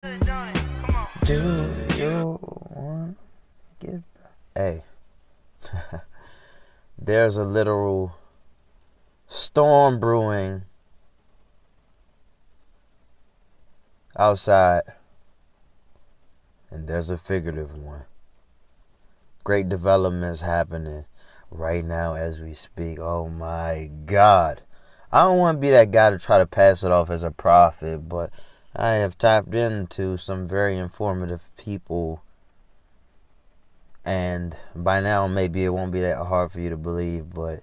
Do you want give? Hey, there's a literal storm brewing outside, and there's a figurative one. Great developments happening right now as we speak. Oh my God. I don't want to be that guy to try to pass it off as a prophet, but I have tapped into some very informative people. And by now, maybe it won't be that hard for you to believe, but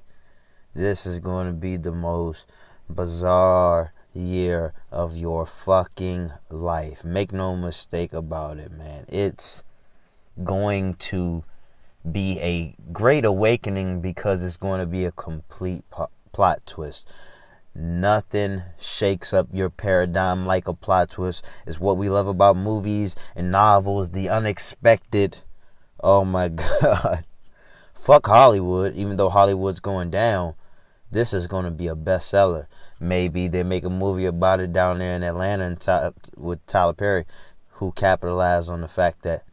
this is going to be the most bizarre year of your fucking life. Make no mistake about it, man. It's going to be a great awakening because it's going to be a complete plot twist. Nothing shakes up your paradigm like a plot twist. It's what we love about movies and novels, the unexpected. Oh my god. Fuck Hollywood, even though Hollywood's going down. This is going to be a bestseller. Maybe they make a movie about it down there in Atlanta with Tyler Perry, who capitalized on the fact that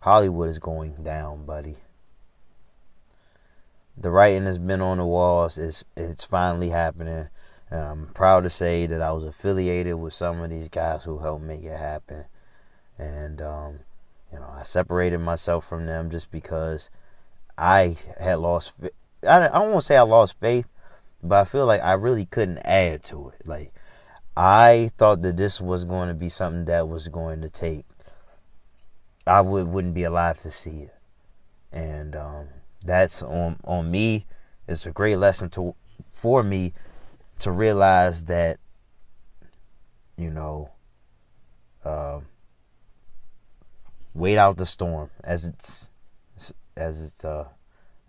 Hollywood is going down, buddy. The writing has been on the walls. It's it's finally happening. And I'm proud to say that I was affiliated with some of these guys who helped make it happen. And um, you know, I separated myself from them just because I had lost. I I don't want to say I lost faith, but I feel like I really couldn't add to it. Like I thought that this was going to be something that was going to take. I would wouldn't be alive to see it, and um, that's on on me. It's a great lesson to for me to realize that you know uh, wait out the storm as it's as it's uh,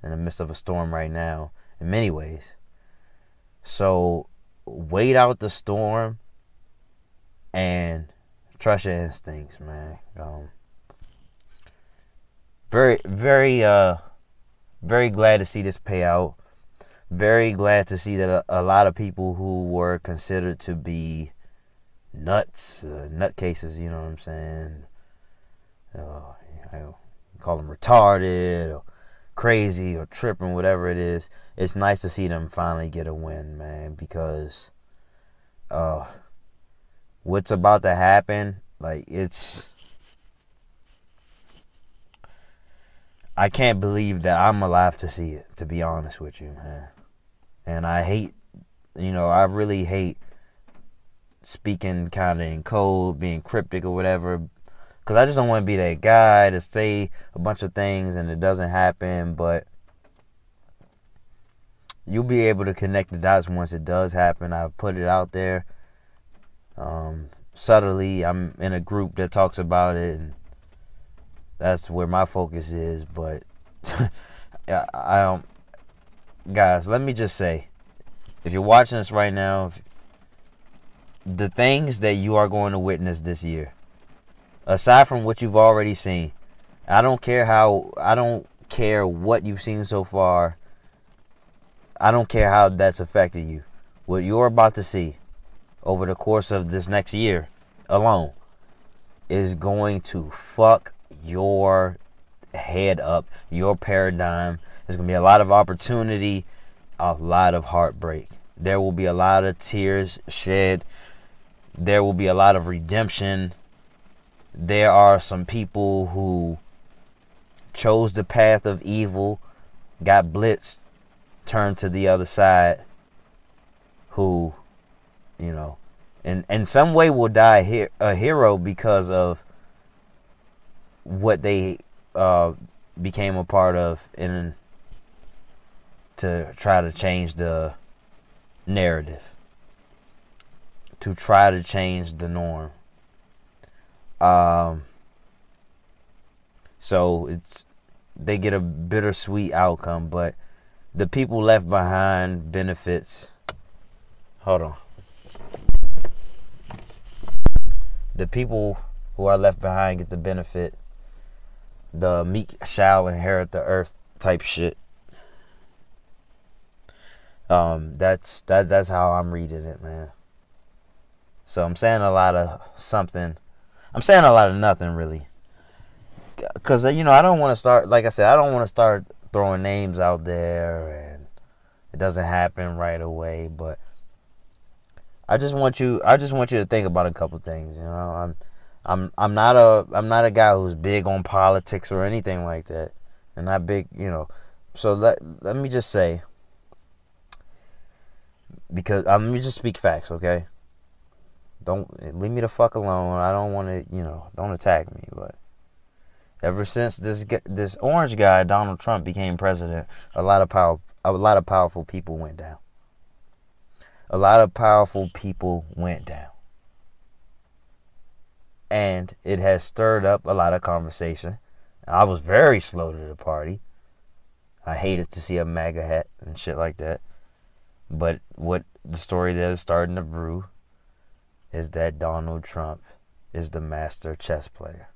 in the midst of a storm right now in many ways. So wait out the storm and trust your instincts, man. Um, very, very, uh, very glad to see this pay out. Very glad to see that a, a lot of people who were considered to be nuts, uh, nutcases, you know what I'm saying? Uh, I call them retarded or crazy or tripping, whatever it is. It's nice to see them finally get a win, man, because uh, what's about to happen, like it's I can't believe that I'm alive to see it, to be honest with you, man. And I hate, you know, I really hate speaking kind of in code, being cryptic or whatever, because I just don't want to be that guy to say a bunch of things and it doesn't happen, but you'll be able to connect the dots once it does happen. I've put it out there. Um, subtly, I'm in a group that talks about it, and that's where my focus is. But I don't, guys. Let me just say, if you're watching this right now, the things that you are going to witness this year, aside from what you've already seen, I don't care how I don't care what you've seen so far. I don't care how that's affected you. What you're about to see over the course of this next year alone is going to fuck your head up, your paradigm. There's going to be a lot of opportunity, a lot of heartbreak. There will be a lot of tears shed. There will be a lot of redemption. There are some people who chose the path of evil, got blitzed, turned to the other side, who, you know, in in some way will die a hero because of what they uh, became a part of in to try to change the narrative. To try to change the norm. Um so it's they get a bittersweet outcome but the people left behind benefits hold on. The people who are left behind get the benefit the meek shall inherit the earth type shit. Um, that's that that's how I'm reading it, man. So I'm saying a lot of something I'm saying a lot of nothing really. Cause you know I don't want to start. Like I said, I don't want to start throwing names out there, and it doesn't happen right away. But I just want you. I just want you to think about a couple things. You know, I'm, I'm, I'm not a, I'm not a guy who's big on politics or anything like that, and not big. You know, so let let me just say, because uh, I'm me just speak facts, okay? Don't leave me the fuck alone. I don't want to, you know, don't attack me. But ever since this this orange guy Donald Trump became president, a lot of power, a lot of powerful people went down. A lot of powerful people went down. And it has stirred up a lot of conversation. I was very slow to the party. I hated to see a MAGA hat and shit like that. But what the story that is starting to brew is that Donald Trump is the master chess player.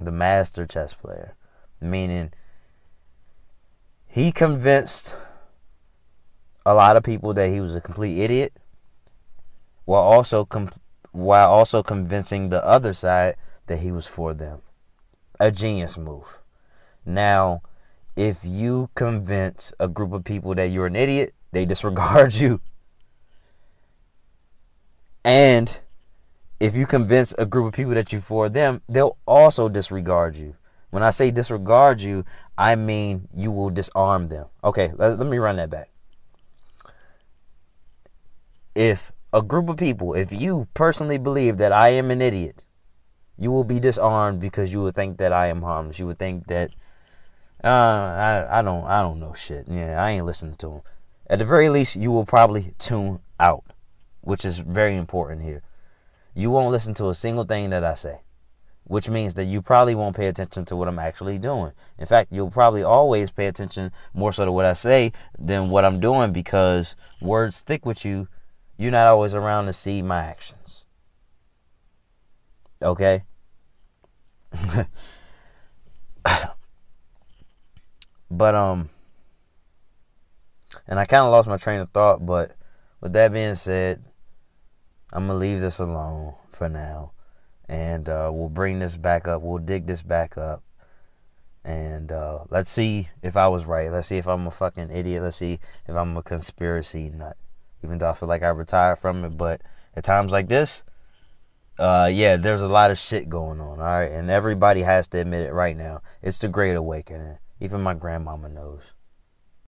The master chess player. Meaning, he convinced a lot of people that he was a complete idiot while also com- while also convincing the other side that he was for them. A genius move. Now, if you convince a group of people that you're an idiot, they disregard you. And if you convince a group of people that you're for them, they'll also disregard you. When I say disregard you, I mean you will disarm them. Okay, let, let me run that back. If a group of people, if you personally believe that I am an idiot, you will be disarmed because you will think that I am harmless. You would think that uh, I I don't I don't know shit. Yeah, I ain't listening to him. At the very least, you will probably tune out, which is very important here. You won't listen to a single thing that I say, which means that you probably won't pay attention to what I'm actually doing. In fact, you'll probably always pay attention more so to what I say than what I'm doing because words stick with you. You're not always around to see my actions. Okay? But um and I kind of lost my train of thought, but with that being said, I'm going to leave this alone for now. And uh, we'll bring this back up. We'll dig this back up. And uh, let's see if I was right. Let's see if I'm a fucking idiot. Let's see if I'm a conspiracy nut. Even though I feel like I retired from it. But at times like this, uh, yeah, there's a lot of shit going on. All right. And everybody has to admit it right now. It's the Great Awakening. Even my grandmama knows.